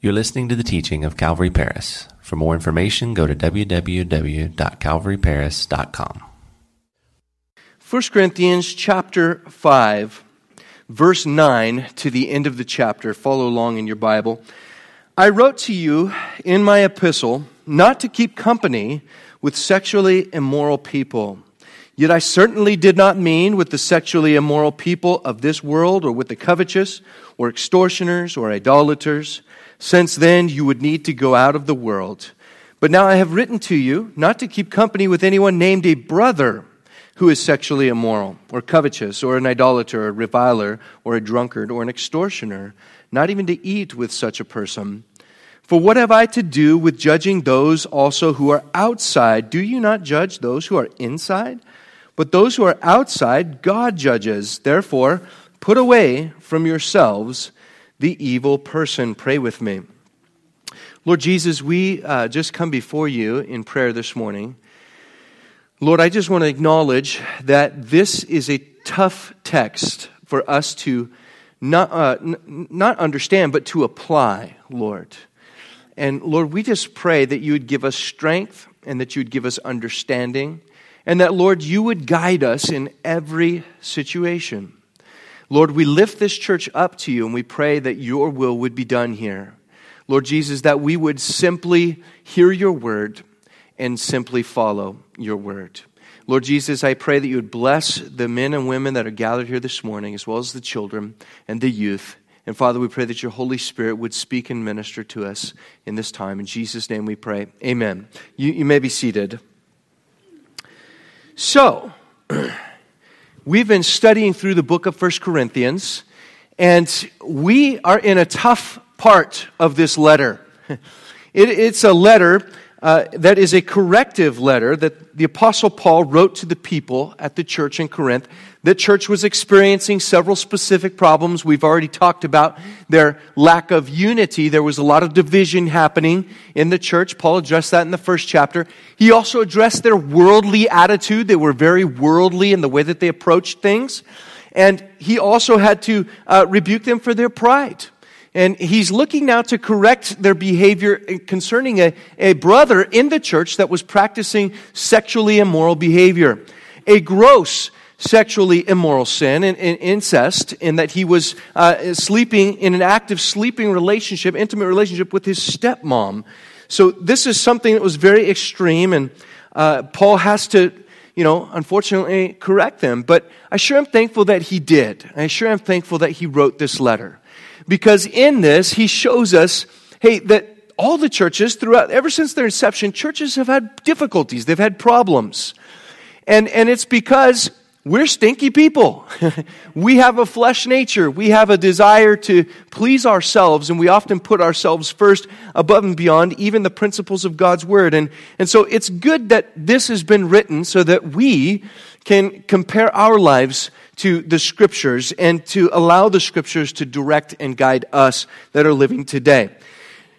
You're listening to the teaching of Calvary Paris. For more information, go to www.calvaryparis.com. 1 Corinthians chapter 5, verse 9 to the end of the chapter. Follow along in your Bible. I wrote to you in my epistle not to keep company with sexually immoral people. Yet I certainly did not mean with the sexually immoral people of this world, or with the covetous, or extortioners, or idolaters. Since then, you would need to go out of the world. But now I have written to you not to keep company with anyone named a brother who is sexually immoral, or covetous, or an idolater, or a reviler, or a drunkard, or an extortioner, not even to eat with such a person. For what have I to do with judging those also who are outside? Do you not judge those who are inside? But those who are outside, God judges. Therefore, put away from yourselves the evil person. Pray with me. Lord Jesus, we uh, just come before you in prayer this morning. Lord, I just want to acknowledge that this is a tough text for us to not, uh, n- not understand, but to apply, Lord. And Lord, we just pray that you would give us strength and that you would give us understanding, and that, Lord, you would guide us in every situation. Lord, we lift this church up to you and we pray that your will would be done here. Lord Jesus, that we would simply hear your word and simply follow your word. Lord Jesus, I pray that you would bless the men and women that are gathered here this morning, as well as the children and the youth. And Father, we pray that your Holy Spirit would speak and minister to us in this time. In Jesus' name we pray. Amen. You, you may be seated. So, We've been studying through the book of First Corinthians, and we are in a tough part of this letter. It, it's a letter uh, that is a corrective letter that the Apostle Paul wrote to the people at the church in Corinth. The church was experiencing several specific problems. We've already talked about their lack of unity. There was a lot of division happening in the church. Paul addressed that in the first chapter. He also addressed their worldly attitude. They were very worldly in the way that they approached things. And he also had to uh, rebuke them for their pride. And he's looking now to correct their behavior concerning a, a brother in the church that was practicing sexually immoral behavior. A gross sexually immoral sin and, and incest, in that he was uh, sleeping in an active sleeping relationship, intimate relationship with his stepmom. So this is something that was very extreme, and uh, Paul has to you know, unfortunately correct them. But I sure am thankful that he did. I sure am thankful that he wrote this letter because in this, he shows us, hey, that all the churches throughout, ever since their inception, churches have had difficulties, they've had problems. And, and it's because we're stinky people. we have a flesh nature. We have a desire to please ourselves, and we often put ourselves first above and beyond even the principles of God's Word. And, and so it's good that this has been written so that we can compare our lives to the scriptures and to allow the scriptures to direct and guide us that are living today.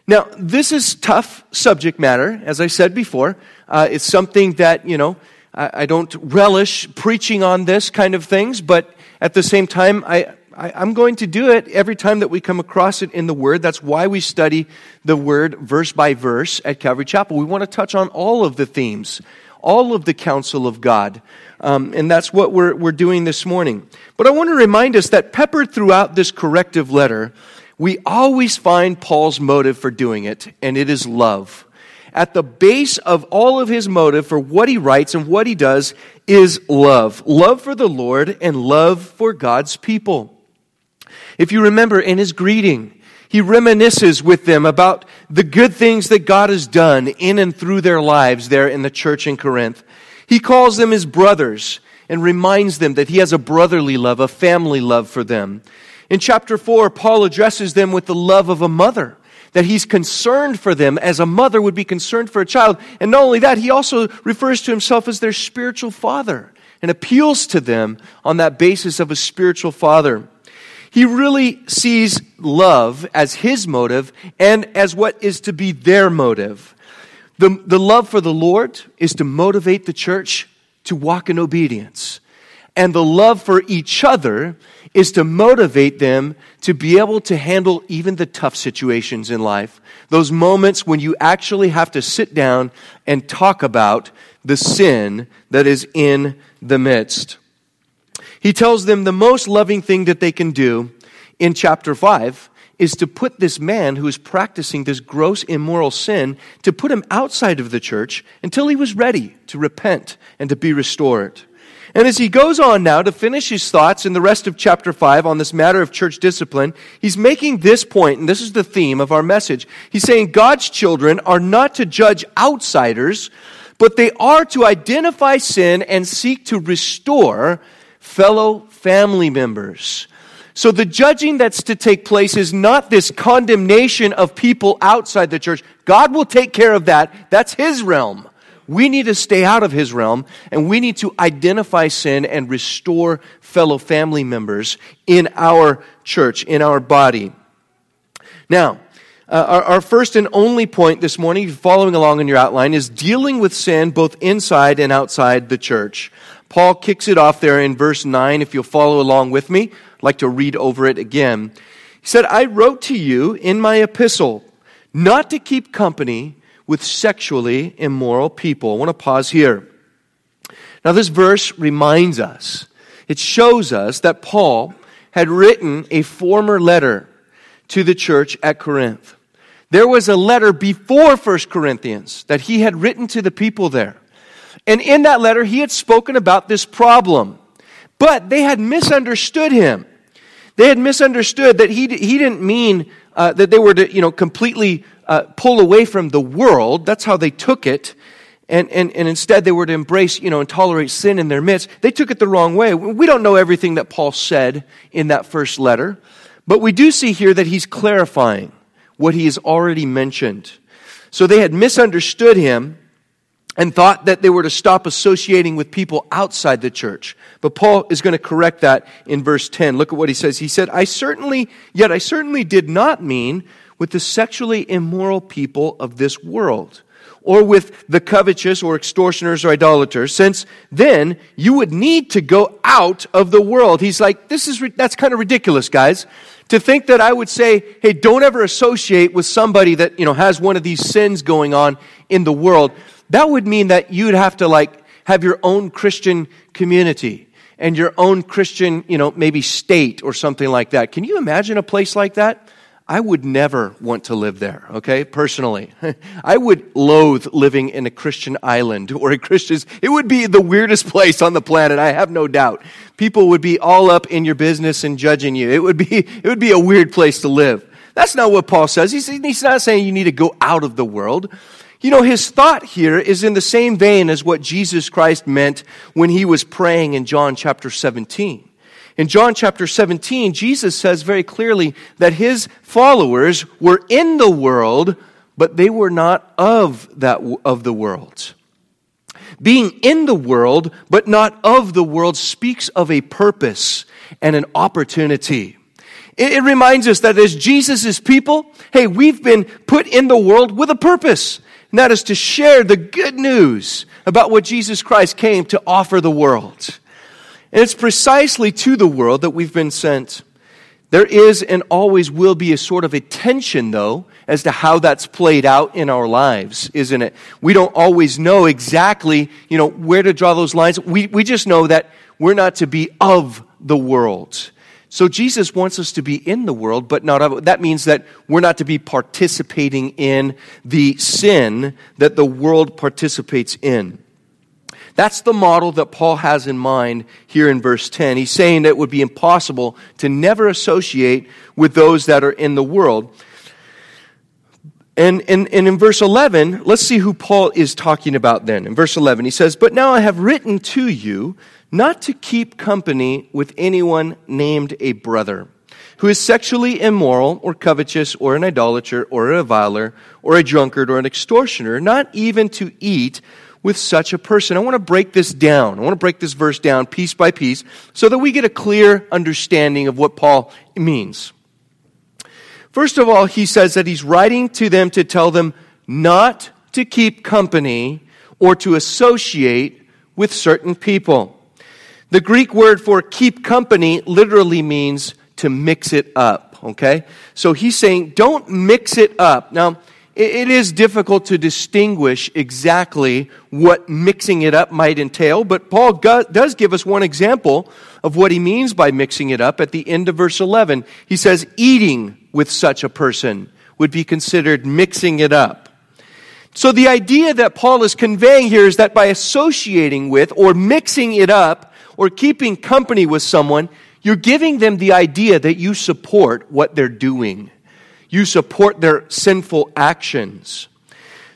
Now, this is tough subject matter, as I said before. Uh, it's something that, you know, I, I, don't relish preaching on this kind of things, but at the same time, I, I, I'm going to do it every time that we come across it in the Word. That's why we study the Word verse by verse at Calvary Chapel. We want to touch on all of the themes, all of the counsel of God. Um, and that's what we're, we're doing this morning. But I want to remind us that peppered throughout this corrective letter, we always find Paul's motive for doing it, and it is love. At the base of all of his motive for what he writes and what he does is love. Love for the Lord and love for God's people. If you remember in his greeting, he reminisces with them about the good things that God has done in and through their lives there in the church in Corinth. He calls them his brothers and reminds them that he has a brotherly love, a family love for them. In chapter 4, Paul addresses them with the love of a mother, that he's concerned for them as a mother would be concerned for a child. And not only that, he also refers to himself as their spiritual father and appeals to them on that basis of a spiritual father. He really sees love as his motive and as what is to be their motive. The, the love for the Lord is to motivate the church to walk in obedience. and the love for each other is to motivate them to be able to handle even the tough situations in life. Those moments when you actually have to sit down and talk about the sin that is in the midst. He tells them the most loving thing that they can do in chapter 5 is to put this man who is practicing this gross immoral sin, to put him outside of the church until he was ready to repent and to be restored. And as he goes on now to finish his thoughts in the rest of chapter 5 on this matter of church discipline, he's making this point, and this is the theme of our message. He's saying God's children are not to judge outsiders, but they are to identify sin and seek to restore fellow family members. So the judging that's to take place is not this condemnation of people outside the church. God will take care of that. That's His realm. We need to stay out of His realm and we need to identify sin and restore fellow family members in our church, in our body. Now, uh, our, our, first and only point this morning, following along in your outline, is dealing with sin both inside and outside the church. Paul kicks it off there in verse 9. If you'll follow along with me, I'd like to read over it again. He said, I wrote to you in my epistle not to keep company with sexually immoral people. I want to pause here. Now, this verse reminds us, it shows us that Paul had written a former letter to the church at Corinth. There was a letter before 1 Corinthians that he had written to the people there. And in that letter, he had spoken about this problem. But they had misunderstood him. They had misunderstood that he, he didn't mean uh, that they were to, you know, completely uh, pull away from the world. That's how they took it. And, and, and instead they were to embrace, you know, and tolerate sin in their midst. They took it the wrong way. We don't know everything that Paul said in that first letter. But we do see here that he's clarifying what he has already mentioned. So they had misunderstood him and thought that they were to stop associating with people outside the church. But Paul is going to correct that in verse 10. Look at what he says. He said, I certainly, yet I certainly did not mean with the sexually immoral people of this world or with the covetous or extortioners or idolaters, since then you would need to go out of the world. He's like, this is, that's kind of ridiculous, guys. To think that I would say, hey, don't ever associate with somebody that, you know, has one of these sins going on in the world. That would mean that you'd have to like have your own Christian community and your own Christian, you know, maybe state or something like that. Can you imagine a place like that? I would never want to live there, okay, personally. I would loathe living in a Christian island or a Christian, it would be the weirdest place on the planet, I have no doubt. People would be all up in your business and judging you. It would be, it would be a weird place to live. That's not what Paul says. He's, he's not saying you need to go out of the world. You know, his thought here is in the same vein as what Jesus Christ meant when he was praying in John chapter 17. In John chapter 17, Jesus says very clearly that his followers were in the world, but they were not of that of the world. Being in the world, but not of the world, speaks of a purpose and an opportunity. It, it reminds us that as Jesus' people, hey, we've been put in the world with a purpose, and that is to share the good news about what Jesus Christ came to offer the world. And it's precisely to the world that we've been sent. There is and always will be a sort of a tension, though, as to how that's played out in our lives, isn't it? We don't always know exactly, you know, where to draw those lines. We, we just know that we're not to be of the world. So Jesus wants us to be in the world, but not of it. That means that we're not to be participating in the sin that the world participates in. That's the model that Paul has in mind here in verse 10. He's saying that it would be impossible to never associate with those that are in the world. And, and, and in verse 11, let's see who Paul is talking about then. In verse 11, he says, But now I have written to you not to keep company with anyone named a brother who is sexually immoral or covetous or an idolater or a reviler or a drunkard or an extortioner, not even to eat with such a person. I want to break this down. I want to break this verse down piece by piece so that we get a clear understanding of what Paul means. First of all, he says that he's writing to them to tell them not to keep company or to associate with certain people. The Greek word for keep company literally means to mix it up, okay? So he's saying, don't mix it up. Now, it is difficult to distinguish exactly what mixing it up might entail, but Paul does give us one example of what he means by mixing it up at the end of verse 11. He says, eating with such a person would be considered mixing it up. So the idea that Paul is conveying here is that by associating with or mixing it up or keeping company with someone, you're giving them the idea that you support what they're doing. You support their sinful actions.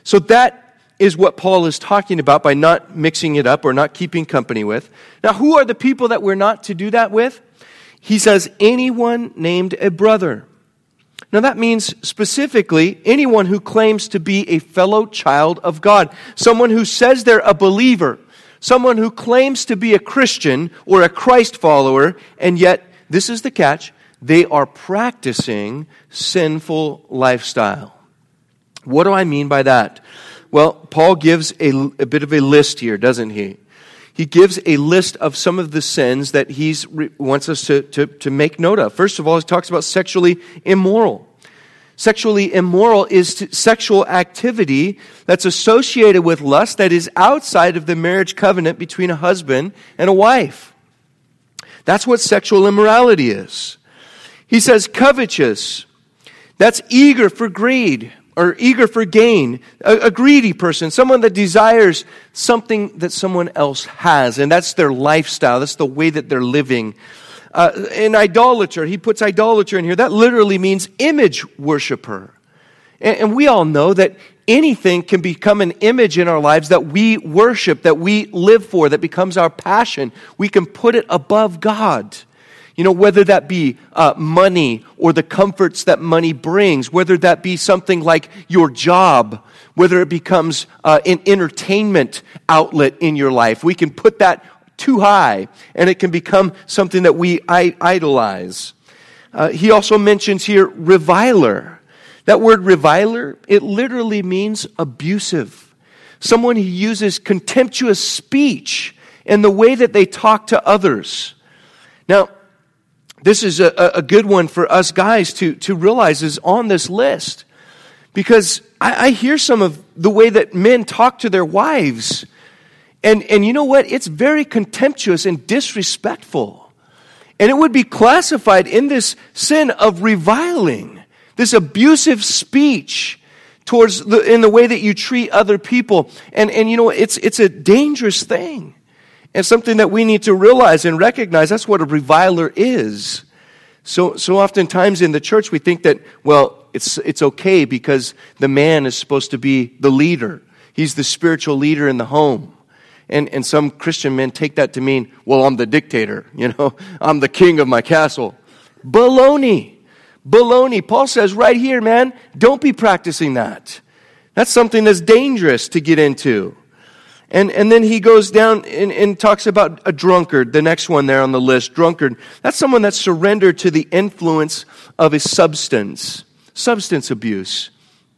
So that is what Paul is talking about by not mixing it up or not keeping company with. Now, who are the people that we're not to do that with? He says, anyone named a brother. Now, that means specifically anyone who claims to be a fellow child of God, someone who says they're a believer, someone who claims to be a Christian or a Christ follower, and yet, this is the catch, they are practicing sinful lifestyle. What do I mean by that? Well, Paul gives a, a bit of a list here, doesn't he? He gives a list of some of the sins that he wants us to, to, to make note of. First of all, he talks about sexually immoral. Sexually immoral is sexual activity that's associated with lust that is outside of the marriage covenant between a husband and a wife. That's what sexual immorality is. He says covetous. That's eager for greed or eager for gain. A, a, greedy person, someone that desires something that someone else has, and that's their lifestyle. That's the way that they're living. Uh, an idolater, he puts idolater in here. That literally means image worshiper. And, and we all know that anything can become an image in our lives that we worship, that we live for, that becomes our passion. We can put it above God. You know, whether that be uh, money or the comforts that money brings, whether that be something like your job, whether it becomes uh, an entertainment outlet in your life, we can put that too high and it can become something that we idolize. Uh, he also mentions here reviler. That word reviler, it literally means abusive. Someone who uses contemptuous speech in the way that they talk to others. Now, this is a, a good one for us guys to, to realize is on this list. Because I, I hear some of the way that men talk to their wives. And, and you know what? It's very contemptuous and disrespectful. And it would be classified in this sin of reviling, this abusive speech towards the, in the way that you treat other people. And, and you know, it's, it's a dangerous thing and something that we need to realize and recognize that's what a reviler is. So, so oftentimes in the church we think that, well, it's, it's okay because the man is supposed to be the leader. He's the spiritual leader in the home. And, and some Christian men take that to mean, well, I'm the dictator, you know, I'm the king of my castle. Baloney. Baloney. Paul says right here, man, don't be practicing that. That's something that's dangerous to get into. And, and then he goes down and, and talks about a drunkard, the next one there on the list, drunkard. That's someone that's surrendered to the influence of a substance, substance abuse.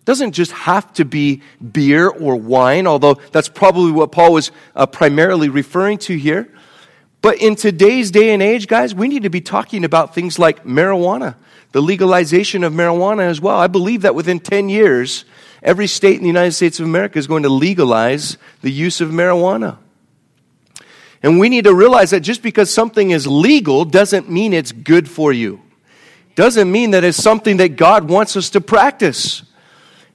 Doesn't just have to be beer or wine, although that's probably what Paul was uh, primarily referring to here. But in today's day and age, guys, we need to be talking about things like marijuana, the legalization of marijuana as well. I believe that within 10 years, every state in the United States of America is going to legalize the use of marijuana. And we need to realize that just because something is legal doesn't mean it's good for you. Doesn't mean that it's something that God wants us to practice.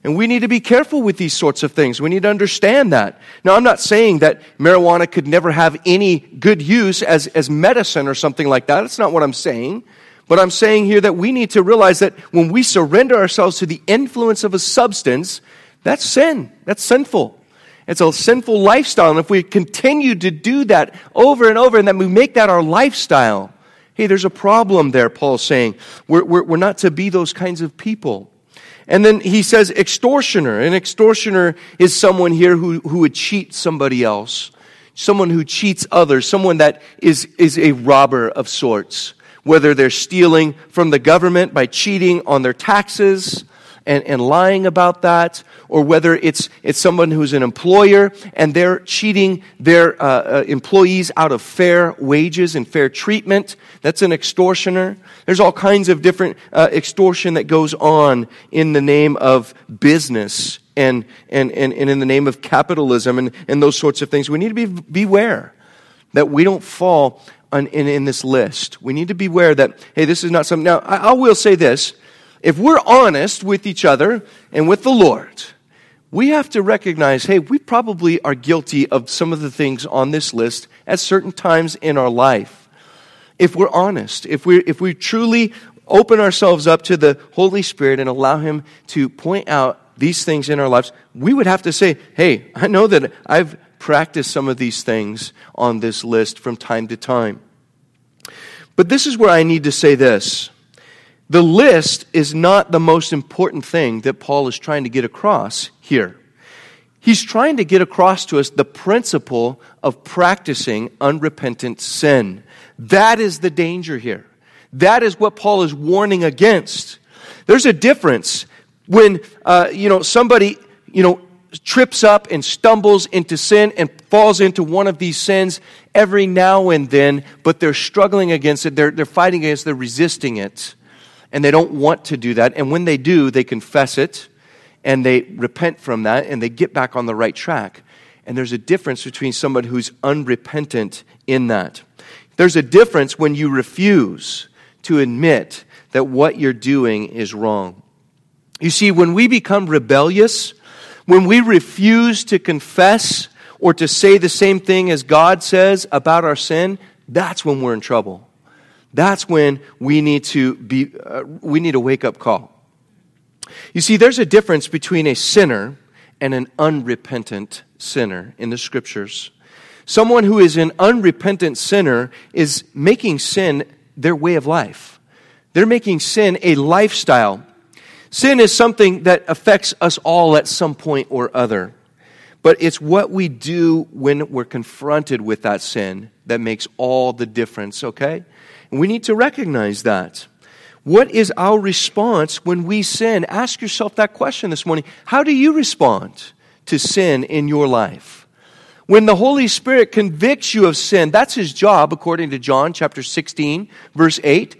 And we need to be careful with these sorts of things. We need to understand that. Now, I'm not saying that marijuana could never have any good use as, as medicine or something like that. That's not what I'm saying. But I'm saying here that we need to realize that when we surrender ourselves to the influence of a substance, that's sin. That's sinful. It's a sinful lifestyle. And if we continue to do that over and over and then we make that our lifestyle, hey, there's a problem there, Paul's saying. We're, we're, we're not to be those kinds of people. And then he says extortioner. An extortioner is someone here who, who would cheat somebody else, someone who cheats others, someone that is, is a robber of sorts whether they're stealing from the government by cheating on their taxes, and, and lying about that, or whether it's, it's someone who's an employer and they're cheating their uh, uh, employees out of fair wages and fair treatment. That's an extortioner. There's all kinds of different uh, extortion that goes on in the name of business and, and, and, and in the name of capitalism and, and those sorts of things. We need to be beware that we don't fall in, in this list. We need to beware that, hey, this is not something. Now, I, I will say this if we're honest with each other and with the Lord, we have to recognize hey, we probably are guilty of some of the things on this list at certain times in our life. If we're honest, if we, if we truly open ourselves up to the Holy Spirit and allow Him to point out these things in our lives, we would have to say, hey, I know that I've practiced some of these things on this list from time to time. But this is where I need to say this the list is not the most important thing that Paul is trying to get across here. He's trying to get across to us the principle of practicing unrepentant sin. That is the danger here. That is what Paul is warning against. There's a difference when, uh, you know, somebody, you know, trips up and stumbles into sin and falls into one of these sins every now and then, but they're struggling against it. They're, they're fighting against it. They're resisting it and they don't want to do that. And when they do, they confess it and they repent from that and they get back on the right track. And there's a difference between someone who's unrepentant in that. There's a difference when you refuse to admit that what you're doing is wrong. You see, when we become rebellious, when we refuse to confess or to say the same thing as God says about our sin, that's when we're in trouble. That's when we need to be, uh, we need a wake up call. You see, there's a difference between a sinner and an unrepentant sinner in the scriptures. Someone who is an unrepentant sinner is making sin their way of life. They're making sin a lifestyle. Sin is something that affects us all at some point or other. But it's what we do when we're confronted with that sin that makes all the difference, okay? We need to recognize that. What is our response when we sin? Ask yourself that question this morning. How do you respond to sin in your life? When the Holy Spirit convicts you of sin, that's his job, according to John chapter 16, verse 8.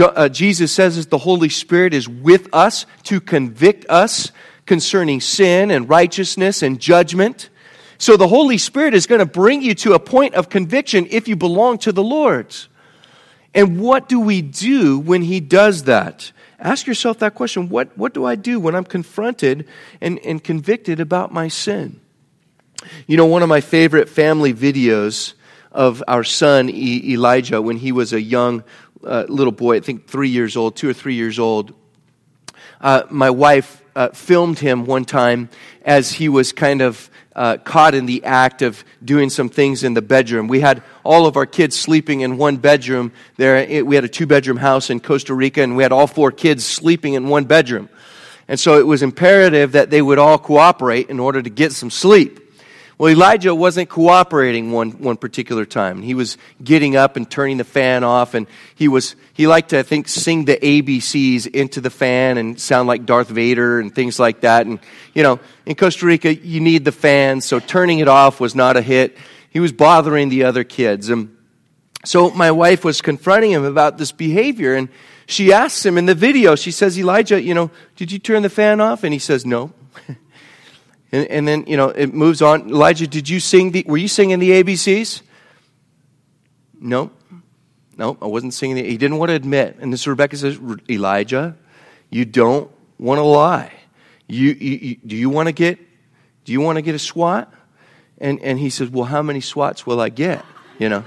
Uh, Jesus says that the Holy Spirit is with us to convict us concerning sin and righteousness and judgment. So the Holy Spirit is going to bring you to a point of conviction if you belong to the Lord. And what do we do when he does that? Ask yourself that question. What, what do I do when I'm confronted and, and convicted about my sin? You know, one of my favorite family videos of our son e- Elijah when he was a young uh, little boy, I think three years old, two or three years old. Uh, my wife uh, filmed him one time as he was kind of uh, caught in the act of doing some things in the bedroom. We had all of our kids sleeping in one bedroom there. We had a two bedroom house in Costa Rica, and we had all four kids sleeping in one bedroom. And so it was imperative that they would all cooperate in order to get some sleep. Well, Elijah wasn't cooperating one, one particular time. He was getting up and turning the fan off, and he was he liked to, I think, sing the ABCs into the fan and sound like Darth Vader and things like that. And you know, in Costa Rica, you need the fan, so turning it off was not a hit. He was bothering the other kids, and so my wife was confronting him about this behavior, and she asks him in the video. She says, "Elijah, you know, did you turn the fan off?" And he says, "No." And, and, then, you know, it moves on. Elijah, did you sing the, were you singing the ABCs? No. No, I wasn't singing the, he didn't want to admit. And this Rebecca says, Elijah, you don't want to lie. You, you, you, do you want to get, do you want to get a swat? And, and he says, well, how many swats will I get? You know?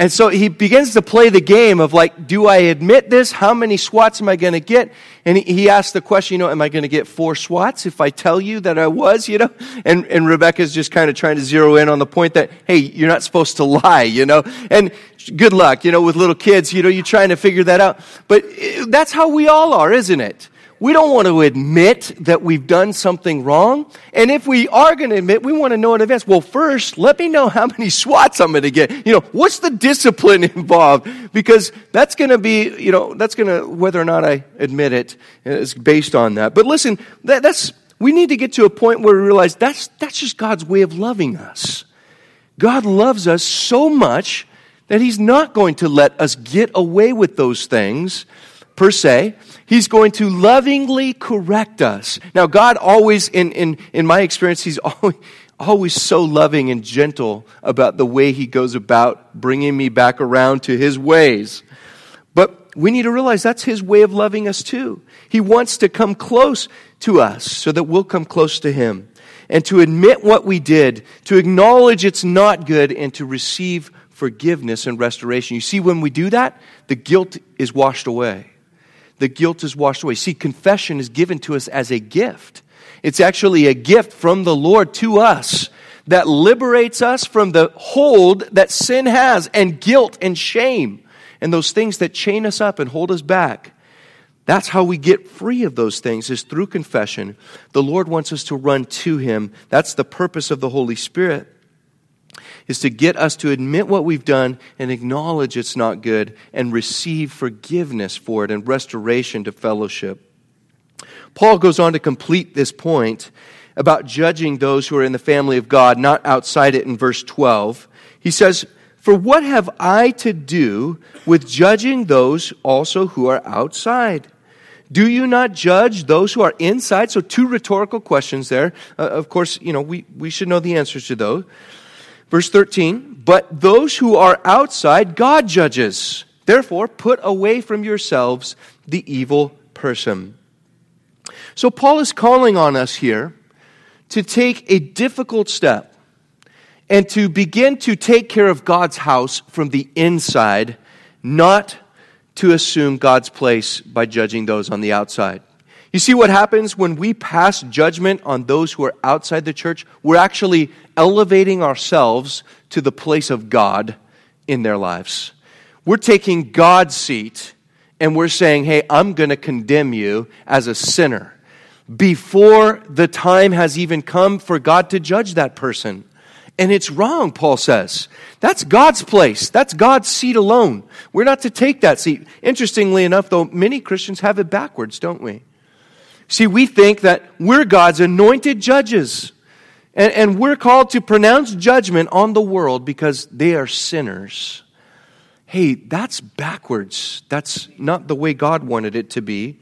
And so he begins to play the game of like, do I admit this? How many swats am I going to get? And he, he asked the question, you know, am I going to get four swats if I tell you that I was, you know? And, and Rebecca's just kind of trying to zero in on the point that, hey, you're not supposed to lie, you know? And good luck, you know, with little kids, you know, you're trying to figure that out. But eh, that's how we all are, isn't it? We don't want to admit that we've done something wrong. And if we are going to admit, we want to know in advance. Well, first, let me know how many swats I'm going to get. You know, what's the discipline involved? Because that's going to be, you know, that's going to, whether or not I admit it, is based on that. But listen, that, that's, we need to get to a point where we realize that's, that's just God's way of loving us. God loves us so much that He's not going to let us get away with those things per se. He's going to lovingly correct us. Now, God always, in, in, in my experience, He's always, always so loving and gentle about the way He goes about bringing me back around to His ways. But we need to realize that's His way of loving us too. He wants to come close to us so that we'll come close to Him. And to admit what we did, to acknowledge it's not good, and to receive forgiveness and restoration. You see, when we do that, the guilt is washed away the guilt is washed away. See, confession is given to us as a gift. It's actually a gift from the Lord to us that liberates us from the hold that sin has and guilt and shame and those things that chain us up and hold us back. That's how we get free of those things is through confession. The Lord wants us to run to him. That's the purpose of the Holy Spirit is to get us to admit what we've done and acknowledge it's not good and receive forgiveness for it and restoration to fellowship. Paul goes on to complete this point about judging those who are in the family of God, not outside it in verse 12. He says, For what have I to do with judging those also who are outside? Do you not judge those who are inside? So, two rhetorical questions there. Uh, of course, you know, we, we should know the answers to those. Verse 13, but those who are outside, God judges. Therefore, put away from yourselves the evil person. So, Paul is calling on us here to take a difficult step and to begin to take care of God's house from the inside, not to assume God's place by judging those on the outside. You see what happens when we pass judgment on those who are outside the church? We're actually elevating ourselves to the place of God in their lives. We're taking God's seat and we're saying, hey, I'm going to condemn you as a sinner before the time has even come for God to judge that person. And it's wrong, Paul says. That's God's place. That's God's seat alone. We're not to take that seat. Interestingly enough, though, many Christians have it backwards, don't we? See, we think that we're God's anointed judges. And, and we're called to pronounce judgment on the world because they are sinners. Hey, that's backwards. That's not the way God wanted it to be.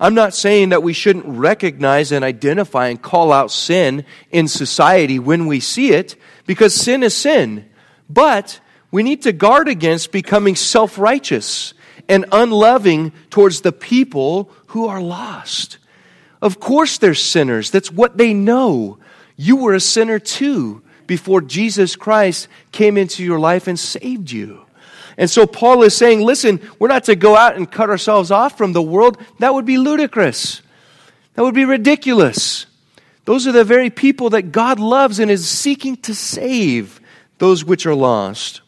I'm not saying that we shouldn't recognize and identify and call out sin in society when we see it, because sin is sin. But we need to guard against becoming self righteous and unloving towards the people who are lost. Of course, they're sinners. That's what they know. You were a sinner too before Jesus Christ came into your life and saved you. And so Paul is saying, listen, we're not to go out and cut ourselves off from the world. That would be ludicrous. That would be ridiculous. Those are the very people that God loves and is seeking to save those which are lost.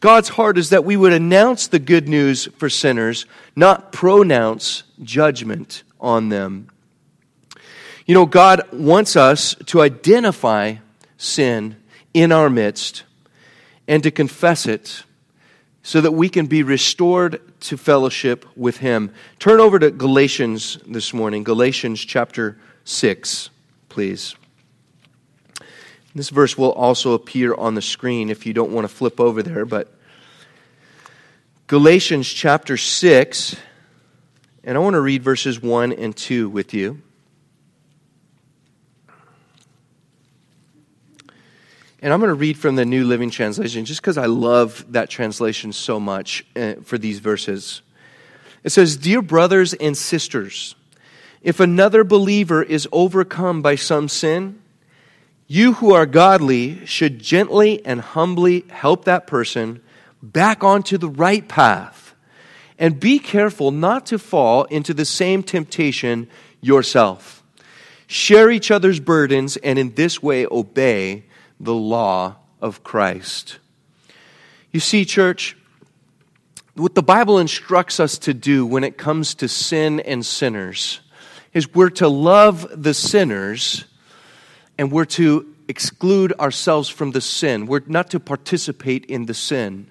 God's heart is that we would announce the good news for sinners, not pronounce judgment on them. You know, God wants us to identify sin in our midst and to confess it so that we can be restored to fellowship with Him. Turn over to Galatians this morning, Galatians chapter 6, please. This verse will also appear on the screen if you don't want to flip over there, but Galatians chapter 6, and I want to read verses 1 and 2 with you. And I'm going to read from the New Living Translation just because I love that translation so much uh, for these verses. It says, Dear brothers and sisters, if another believer is overcome by some sin, you who are godly should gently and humbly help that person back onto the right path. And be careful not to fall into the same temptation yourself. Share each other's burdens and in this way obey the law of Christ. You see, church, what the Bible instructs us to do when it comes to sin and sinners, is we're to love the sinners and we're to exclude ourselves from the sin. We're not to participate in the sin.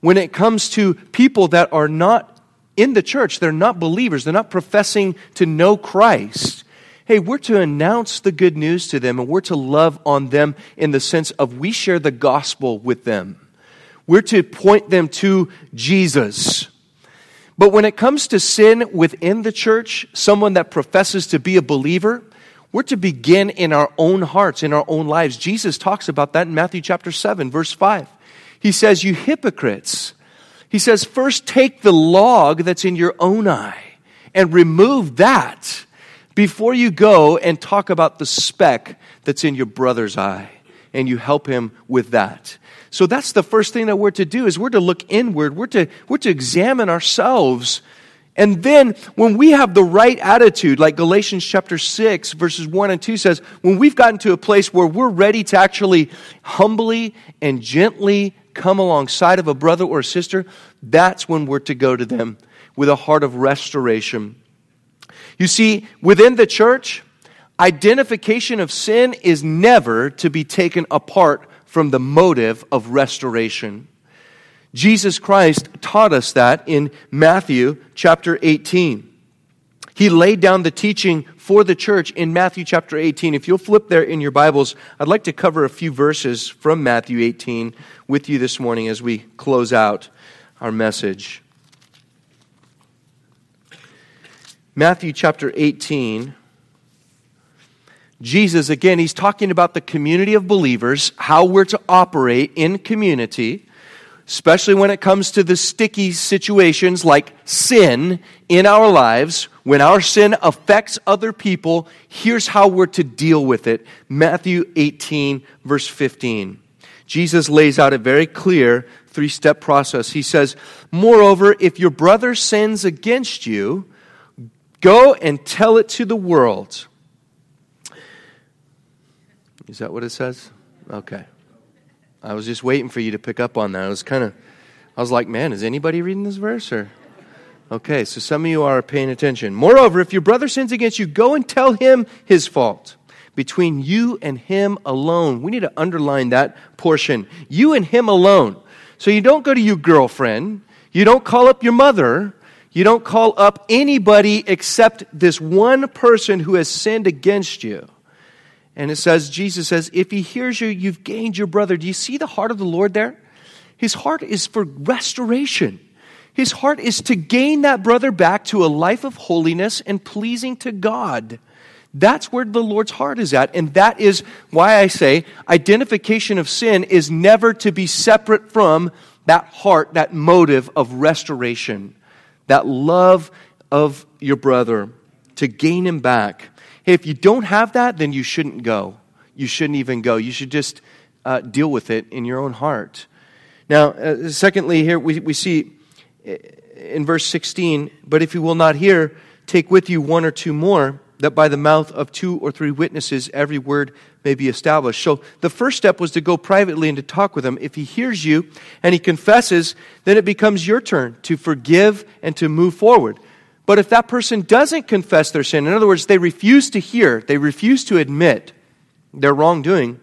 When it comes to people that are not in the church, they're not believers, they're not professing to know Christ. Hey, we're to announce the good news to them and we're to love on them in the sense of we share the gospel with them. We're to point them to Jesus. But when it comes to sin within the church, someone that professes to be a believer, we're to begin in our own hearts, in our own lives. Jesus talks about that in Matthew chapter 7, verse 5. He says, You hypocrites. He says, First take the log that's in your own eye and remove that before you go and talk about the speck that's in your brother's eye and you help him with that. So that's the first thing that we're to do is we're to look inward. We're to, we're to examine ourselves. And then when we have the right attitude, like Galatians chapter 6 verses 1 and 2 says, when we've gotten to a place where we're ready to actually humbly and gently come alongside of a brother or a sister, that's when we're to go to them with a heart of restoration. You see, within the church, identification of sin is never to be taken apart from the motive of restoration. Jesus Christ taught us that in Matthew chapter 18. He laid down the teaching for the church in Matthew chapter 18. If you'll flip there in your Bibles, I'd like to cover a few verses from Matthew 18 with you this morning as we close out our message. Matthew chapter 18 Jesus, again, he's talking about the community of believers, how we're to operate in community, especially when it comes to the sticky situations like sin in our lives. When our sin affects other people, here's how we're to deal with it. Matthew 18, verse 15. Jesus lays out a very clear three step process. He says, Moreover, if your brother sins against you, go and tell it to the world. Is that what it says? Okay. I was just waiting for you to pick up on that. I was kind of, I was like, man, is anybody reading this verse? Or okay, so some of you are paying attention. Moreover, if your brother sins against you, go and tell him his fault between you and him alone. We need to underline that portion. You and him alone. So you don't go to your girlfriend. You don't call up your mother. You don't call up anybody except this one person who has sinned against you. And it says, Jesus says, if he hears you, you've gained your brother. Do you see the heart of the Lord there? His heart is for restoration. His heart is to gain that brother back to a life of holiness and pleasing to God. That's where the Lord's heart is at. And that is why I say identification of sin is never to be separate from that heart, that motive of restoration, that love of your brother to gain him back. Hey, if you don't have that, then you shouldn't go. You shouldn't even go. You should just uh, deal with it in your own heart. Now, uh, secondly, here we, we see uh, in verse 16, but if you will not hear, take with you one or two more, that by the mouth of two or three witnesses every word may be established. So the first step was to go privately and to talk with him. If he hears you and he confesses, then it becomes your turn to forgive and to move forward. But if that person doesn't confess their sin, in other words, they refuse to hear, they refuse to admit their wrongdoing,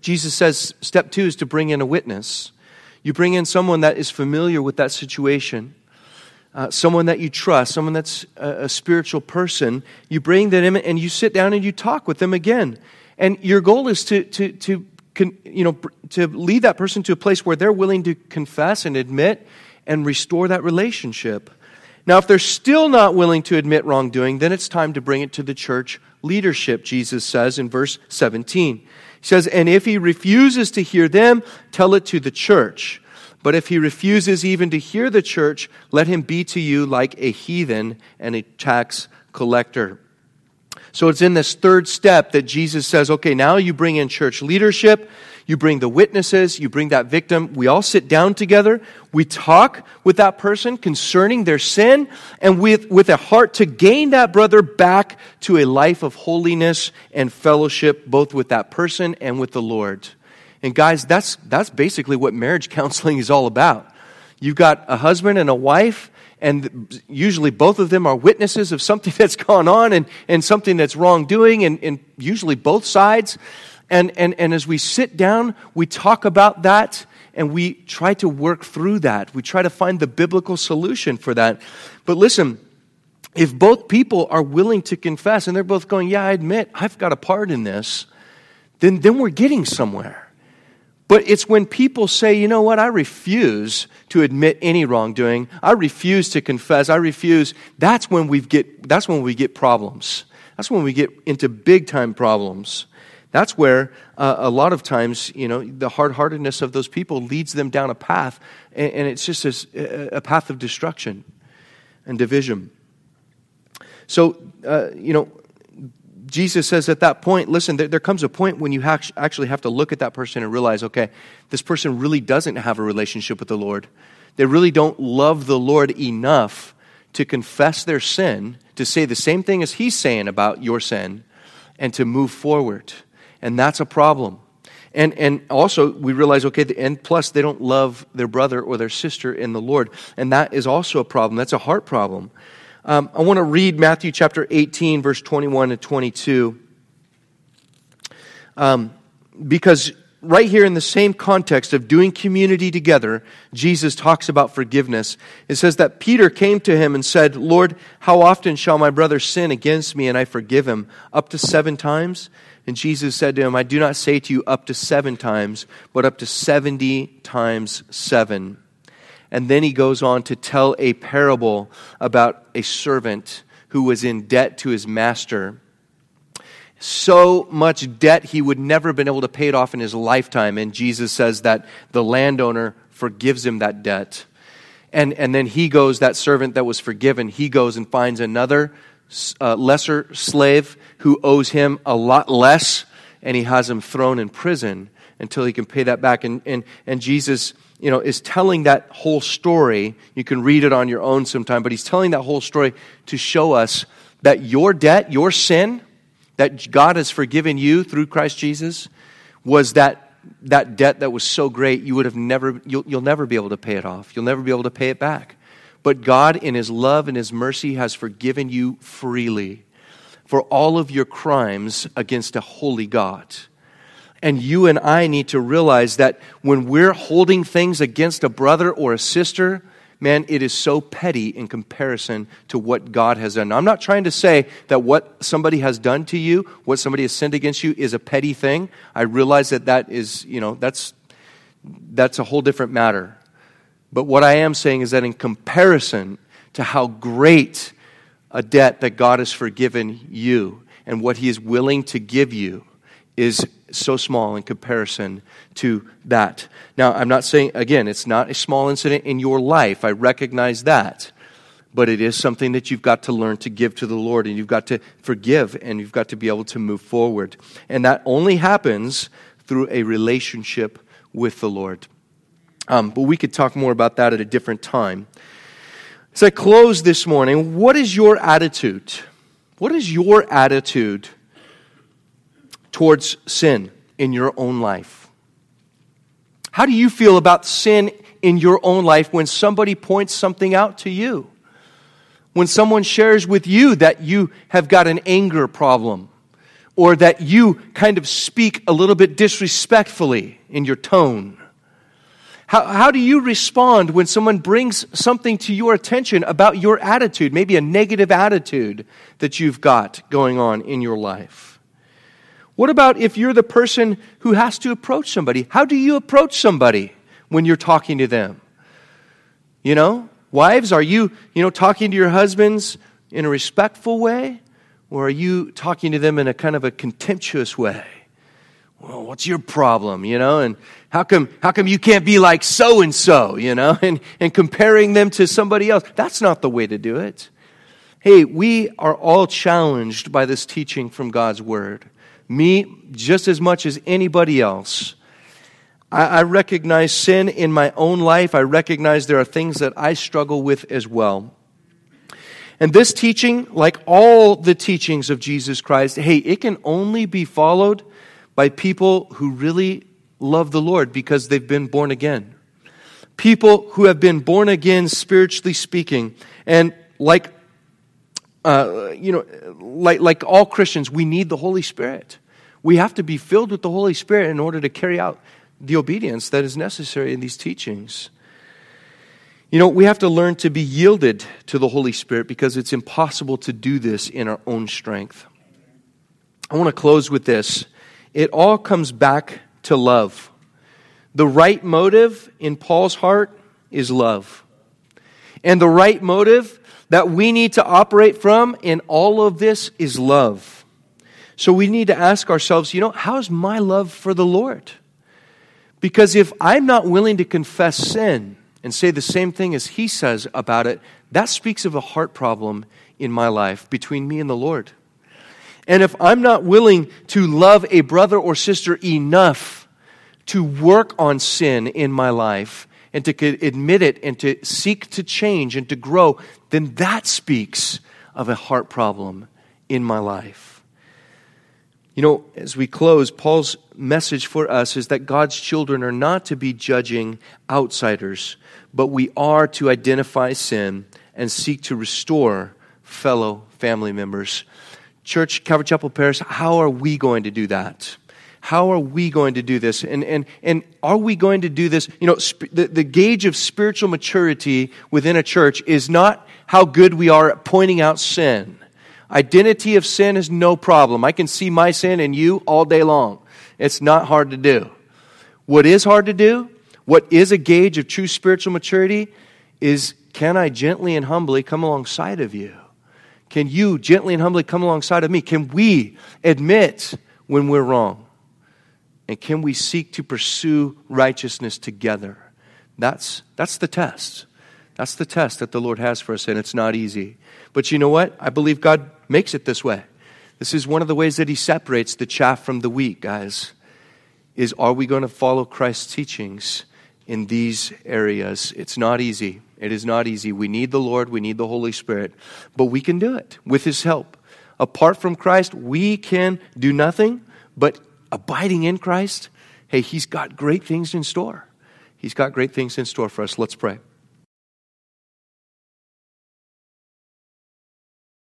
Jesus says step two is to bring in a witness. You bring in someone that is familiar with that situation, uh, someone that you trust, someone that's a, a spiritual person. You bring them in and you sit down and you talk with them again. And your goal is to, to, to you know, to lead that person to a place where they're willing to confess and admit and restore that relationship. Now, if they're still not willing to admit wrongdoing, then it's time to bring it to the church leadership, Jesus says in verse 17. He says, And if he refuses to hear them, tell it to the church. But if he refuses even to hear the church, let him be to you like a heathen and a tax collector. So it's in this third step that Jesus says, okay, now you bring in church leadership. You bring the witnesses, you bring that victim. We all sit down together. We talk with that person concerning their sin and with, with a heart to gain that brother back to a life of holiness and fellowship, both with that person and with the Lord. And guys, that's, that's basically what marriage counseling is all about. You've got a husband and a wife and usually both of them are witnesses of something that's gone on and, and something that's wrongdoing, and, and usually both sides. And, and, and as we sit down, we talk about that and we try to work through that. We try to find the biblical solution for that. But listen, if both people are willing to confess and they're both going, Yeah, I admit I've got a part in this, then, then we're getting somewhere. But it's when people say, you know what, I refuse to admit any wrongdoing. I refuse to confess. I refuse. That's when we get, that's when we get problems. That's when we get into big time problems. That's where uh, a lot of times, you know, the hard heartedness of those people leads them down a path, and, and it's just a, a, path of destruction and division. So, uh, you know, Jesus says at that point, listen, there, there comes a point when you ha- actually have to look at that person and realize, okay, this person really doesn't have a relationship with the Lord. They really don't love the Lord enough to confess their sin, to say the same thing as he's saying about your sin, and to move forward and that's a problem. And, and also, we realize, okay, and plus, they don't love their brother or their sister in the Lord. And that is also a problem. That's a heart problem. Um, I want to read Matthew chapter 18, verse 21 to 22. Um, because right here in the same context of doing community together, Jesus talks about forgiveness. It says that Peter came to him and said, Lord, how often shall my brother sin against me and I forgive him? Up to seven times? And Jesus said to him, I do not say to you up to seven times, but up to 70 times seven. And then he goes on to tell a parable about a servant who was in debt to his master. So much debt he would never have been able to pay it off in his lifetime. And Jesus says that the landowner forgives him that debt. And, and then he goes, that servant that was forgiven, he goes and finds another uh, lesser slave who owes him a lot less, and he has him thrown in prison until he can pay that back. And, and, and Jesus you know, is telling that whole story. You can read it on your own sometime, but he's telling that whole story to show us that your debt, your sin, that God has forgiven you through Christ Jesus, was that, that debt that was so great you would have never, you'll, you'll never be able to pay it off. You'll never be able to pay it back. But God, in His love and His mercy, has forgiven you freely for all of your crimes against a holy God. And you and I need to realize that when we're holding things against a brother or a sister, man, it is so petty in comparison to what God has done. Now, I'm not trying to say that what somebody has done to you, what somebody has sinned against you, is a petty thing. I realize that that is, you know, that's, that's a whole different matter. But what I am saying is that in comparison to how great a debt that God has forgiven you and what He is willing to give you is so small in comparison to that. Now, I'm not saying, again, it's not a small incident in your life. I recognize that. But it is something that you've got to learn to give to the Lord, and you've got to forgive, and you've got to be able to move forward. And that only happens through a relationship with the Lord. Um, but we could talk more about that at a different time. As I close this morning, what is your attitude? What is your attitude towards sin in your own life? How do you feel about sin in your own life when somebody points something out to you? When someone shares with you that you have got an anger problem, or that you kind of speak a little bit disrespectfully in your tone? How, how do you respond when someone brings something to your attention about your attitude, maybe a negative attitude that you've got going on in your life? What about if you're the person who has to approach somebody? How do you approach somebody when you're talking to them? You know, wives, are you, you know, talking to your husbands in a respectful way? Or are you talking to them in a kind of a contemptuous way? well, what's your problem, you know? And how come, how come you can't be like so and so, you know? And, and comparing them to somebody else. That's not the way to do it. Hey, we are all challenged by this teaching from God's Word. Me, just as much as anybody else. I, I recognize sin in my own life. I recognize there are things that I struggle with as well. And this teaching, like all the teachings of Jesus Christ, hey, it can only be followed by people who really love the Lord because they've been born again. People who have been born again, spiritually speaking, And like, uh, you know, like, like all Christians, we need the Holy Spirit. We have to be filled with the Holy Spirit in order to carry out the obedience that is necessary in these teachings. You know, we have to learn to be yielded to the Holy Spirit because it's impossible to do this in our own strength. I want to close with this. It all comes back to love. The right motive in Paul's heart is love. And the right motive that we need to operate from in all of this is love. So we need to ask ourselves, you know, how's my love for the Lord? Because if I'm not willing to confess sin and say the same thing as he says about it, that speaks of a heart problem in my life between me and the Lord. And if I'm not willing to love a brother or sister enough to work on sin in my life and to admit it and to seek to change and to grow, then that speaks of a heart problem in my life. You know, as we close, Paul's message for us is that God's children are not to be judging outsiders, but we are to identify sin and seek to restore fellow family members. Church, Calvary Chapel Paris, how are we going to do that? How are we going to do this? And, and, and are we going to do this? You know, sp- the, the gauge of spiritual maturity within a church is not how good we are at pointing out sin. Identity of sin is no problem. I can see my sin in you all day long. It's not hard to do. What is hard to do, what is a gauge of true spiritual maturity, is can I gently and humbly come alongside of you? Can you gently and humbly come alongside of me? Can we admit when we're wrong? And can we seek to pursue righteousness together? That's, that's the test. That's the test that the Lord has for us, and it's not easy. But you know what? I believe God makes it this way. This is one of the ways that He separates the chaff from the wheat, guys. Is are we going to follow Christ's teachings in these areas? It's not easy. It is not easy. We need the Lord, we need the Holy Spirit, but we can do it with His help. Apart from Christ, we can do nothing, but abiding in Christ, hey, He's got great things in store. He's got great things in store for us. Let's pray.